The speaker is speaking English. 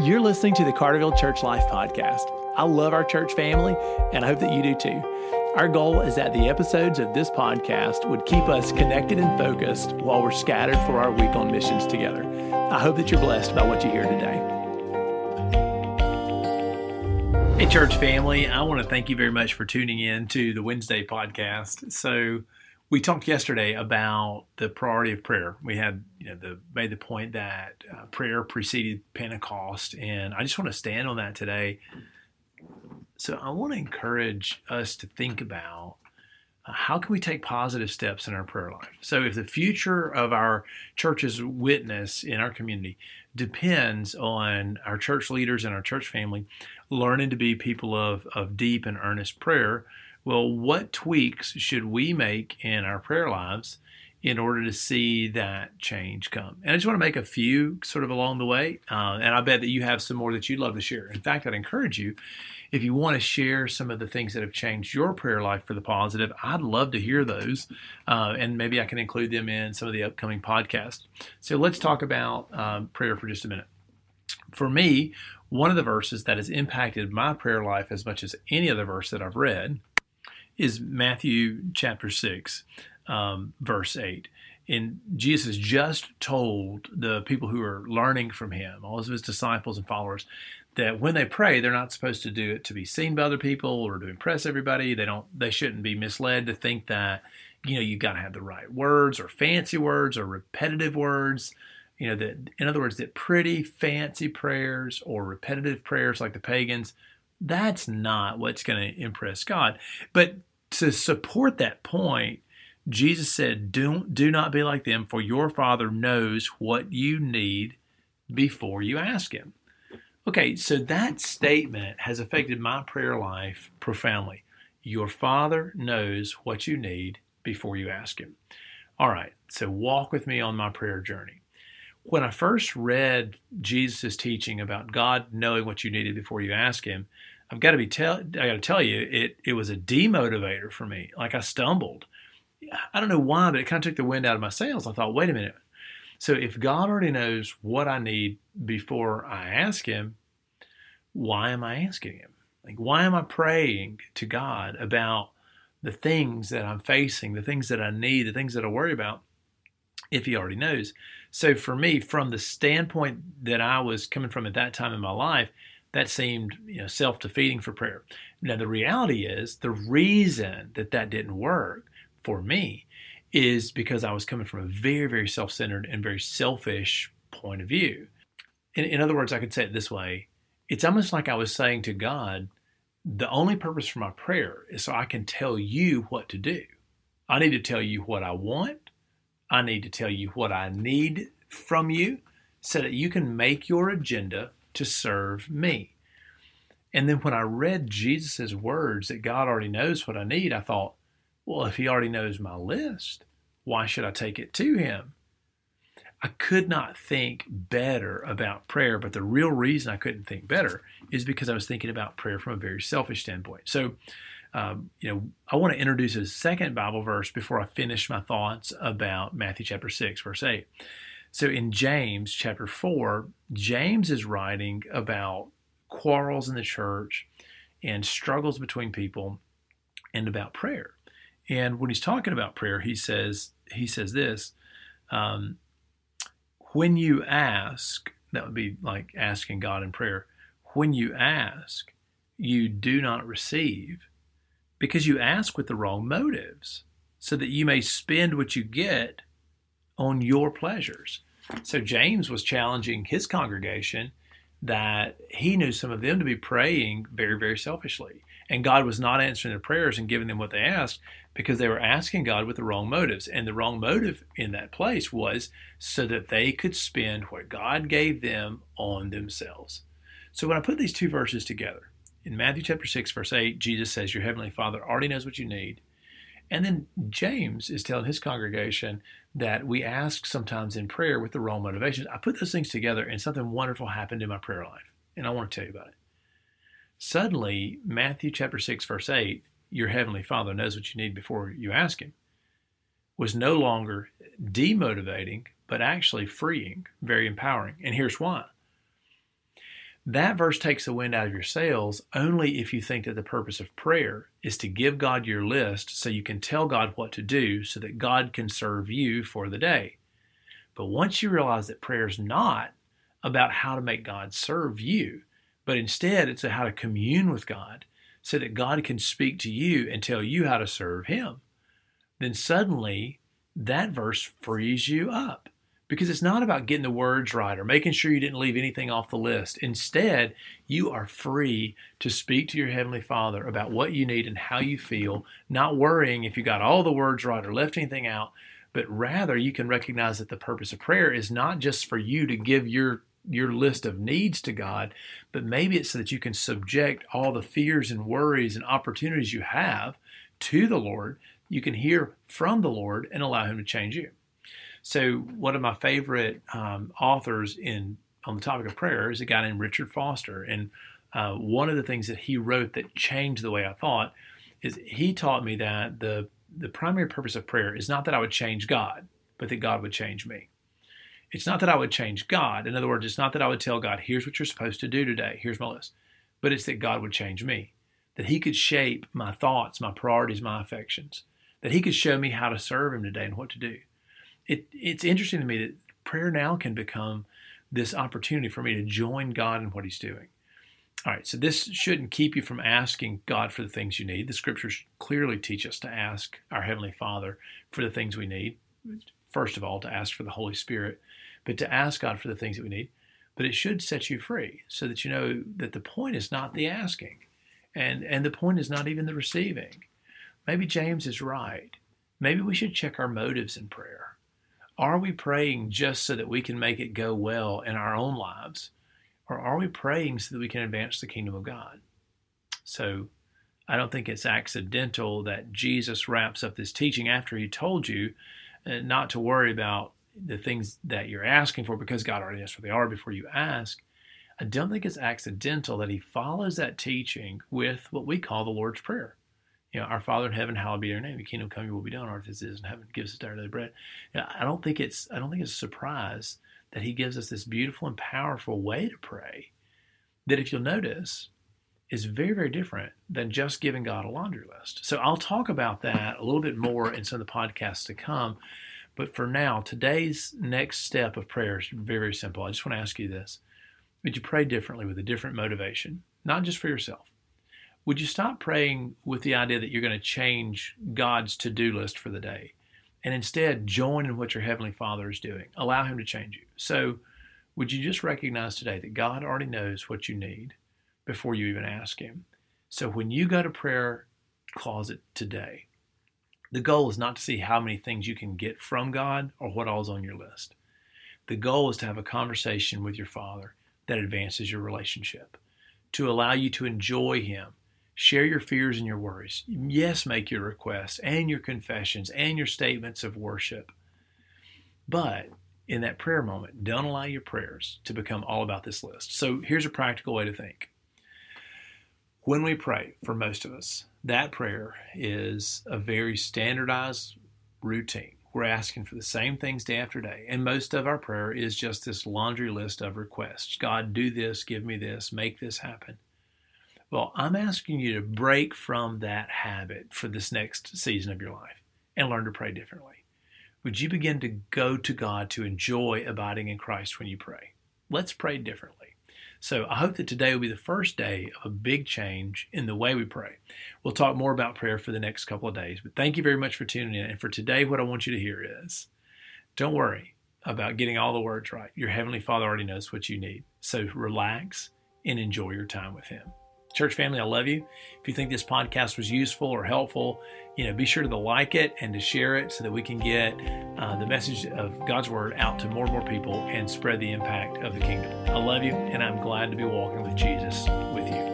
You're listening to the Carterville Church Life Podcast. I love our church family, and I hope that you do too. Our goal is that the episodes of this podcast would keep us connected and focused while we're scattered for our week on missions together. I hope that you're blessed by what you hear today. Hey, church family, I want to thank you very much for tuning in to the Wednesday podcast. So, we talked yesterday about the priority of prayer. We had, you know, the made the point that uh, prayer preceded Pentecost, and I just want to stand on that today. So I want to encourage us to think about uh, how can we take positive steps in our prayer life. So if the future of our church's witness in our community depends on our church leaders and our church family learning to be people of of deep and earnest prayer well, what tweaks should we make in our prayer lives in order to see that change come? And I just want to make a few sort of along the way. Uh, and I bet that you have some more that you'd love to share. In fact, I'd encourage you, if you want to share some of the things that have changed your prayer life for the positive, I'd love to hear those. Uh, and maybe I can include them in some of the upcoming podcasts. So let's talk about um, prayer for just a minute. For me, one of the verses that has impacted my prayer life as much as any other verse that I've read is Matthew chapter 6, um, verse 8. And Jesus just told the people who are learning from him, all of his disciples and followers, that when they pray, they're not supposed to do it to be seen by other people or to impress everybody. They don't. They shouldn't be misled to think that you know you've got to have the right words or fancy words or repetitive words. You know that in other words, that pretty fancy prayers or repetitive prayers like the pagans, that's not what's going to impress God. But to support that point, Jesus said, do, do not be like them, for your Father knows what you need before you ask Him. Okay, so that statement has affected my prayer life profoundly. Your Father knows what you need before you ask Him. All right, so walk with me on my prayer journey. When I first read Jesus' teaching about God knowing what you needed before you ask Him, I've got to be tell I got to tell you it it was a demotivator for me. Like I stumbled. I don't know why, but it kind of took the wind out of my sails. I thought, wait a minute. So if God already knows what I need before I ask Him, why am I asking Him? Like why am I praying to God about the things that I'm facing, the things that I need, the things that I worry about? If He already knows. So for me, from the standpoint that I was coming from at that time in my life, that seemed you know, self-defeating for prayer. Now the reality is the reason that that didn't work for me is because I was coming from a very very self-centered and very selfish point of view. In, in other words, I could say it this way: it's almost like I was saying to God, the only purpose for my prayer is so I can tell you what to do. I need to tell you what I want. I need to tell you what I need from you so that you can make your agenda to serve me. And then when I read Jesus' words that God already knows what I need, I thought, well, if He already knows my list, why should I take it to Him? I could not think better about prayer, but the real reason I couldn't think better is because I was thinking about prayer from a very selfish standpoint. So, um, you know, I want to introduce a second Bible verse before I finish my thoughts about Matthew chapter 6, verse 8. So in James chapter 4, James is writing about quarrels in the church and struggles between people and about prayer. And when he's talking about prayer, he says he says this: um, when you ask, that would be like asking God in prayer. When you ask, you do not receive because you ask with the wrong motives, so that you may spend what you get on your pleasures. So James was challenging his congregation that he knew some of them to be praying very, very selfishly. And God was not answering their prayers and giving them what they asked because they were asking God with the wrong motives. And the wrong motive in that place was so that they could spend what God gave them on themselves. So when I put these two verses together, in Matthew chapter 6, verse 8, Jesus says, Your heavenly Father already knows what you need. And then James is telling his congregation that we ask sometimes in prayer with the wrong motivations. I put those things together and something wonderful happened in my prayer life. And I want to tell you about it. Suddenly, Matthew chapter 6, verse 8, your heavenly Father knows what you need before you ask Him, was no longer demotivating, but actually freeing, very empowering. And here's why. That verse takes the wind out of your sails only if you think that the purpose of prayer is to give God your list so you can tell God what to do so that God can serve you for the day. But once you realize that prayer is not about how to make God serve you, but instead it's how to commune with God so that God can speak to you and tell you how to serve Him, then suddenly that verse frees you up because it's not about getting the words right or making sure you didn't leave anything off the list. Instead, you are free to speak to your Heavenly Father about what you need and how you feel, not worrying if you got all the words right or left anything out, but rather you can recognize that the purpose of prayer is not just for you to give your your list of needs to God, but maybe it's so that you can subject all the fears and worries and opportunities you have to the Lord. You can hear from the Lord and allow Him to change you. So one of my favorite um, authors in on the topic of prayer is a guy named Richard Foster, and uh, one of the things that he wrote that changed the way I thought is he taught me that the the primary purpose of prayer is not that I would change God, but that God would change me. It's not that I would change God. In other words, it's not that I would tell God, here's what you're supposed to do today. Here's my list. But it's that God would change me, that He could shape my thoughts, my priorities, my affections, that He could show me how to serve Him today and what to do it, it's interesting to me that prayer now can become this opportunity for me to join God in what He's doing. All right, so this shouldn't keep you from asking God for the things you need. The scriptures clearly teach us to ask our Heavenly Father for the things we need. First of all, to ask for the Holy Spirit, but to ask God for the things that we need. But it should set you free so that you know that the point is not the asking, and, and the point is not even the receiving. Maybe James is right. Maybe we should check our motives in prayer. Are we praying just so that we can make it go well in our own lives? Or are we praying so that we can advance the kingdom of God? So I don't think it's accidental that Jesus wraps up this teaching after he told you uh, not to worry about the things that you're asking for because God already knows what they are before you ask. I don't think it's accidental that he follows that teaching with what we call the Lord's Prayer you know, our Father in heaven, hallowed be your name. Your kingdom come, your will be done on earth as it is in heaven. Give us our daily bread. You know, I don't think it's I don't think it's a surprise that He gives us this beautiful and powerful way to pray. That if you'll notice, is very very different than just giving God a laundry list. So I'll talk about that a little bit more in some of the podcasts to come. But for now, today's next step of prayer is very very simple. I just want to ask you this: Would you pray differently with a different motivation, not just for yourself? Would you stop praying with the idea that you're going to change God's to do list for the day and instead join in what your Heavenly Father is doing? Allow Him to change you. So, would you just recognize today that God already knows what you need before you even ask Him? So, when you go to prayer closet today, the goal is not to see how many things you can get from God or what all's on your list. The goal is to have a conversation with your Father that advances your relationship, to allow you to enjoy Him Share your fears and your worries. Yes, make your requests and your confessions and your statements of worship. But in that prayer moment, don't allow your prayers to become all about this list. So here's a practical way to think. When we pray, for most of us, that prayer is a very standardized routine. We're asking for the same things day after day. And most of our prayer is just this laundry list of requests God, do this, give me this, make this happen. Well, I'm asking you to break from that habit for this next season of your life and learn to pray differently. Would you begin to go to God to enjoy abiding in Christ when you pray? Let's pray differently. So I hope that today will be the first day of a big change in the way we pray. We'll talk more about prayer for the next couple of days, but thank you very much for tuning in. And for today, what I want you to hear is don't worry about getting all the words right. Your Heavenly Father already knows what you need. So relax and enjoy your time with Him. Church family, I love you. If you think this podcast was useful or helpful, you know, be sure to like it and to share it so that we can get uh, the message of God's word out to more and more people and spread the impact of the kingdom. I love you, and I'm glad to be walking with Jesus with you.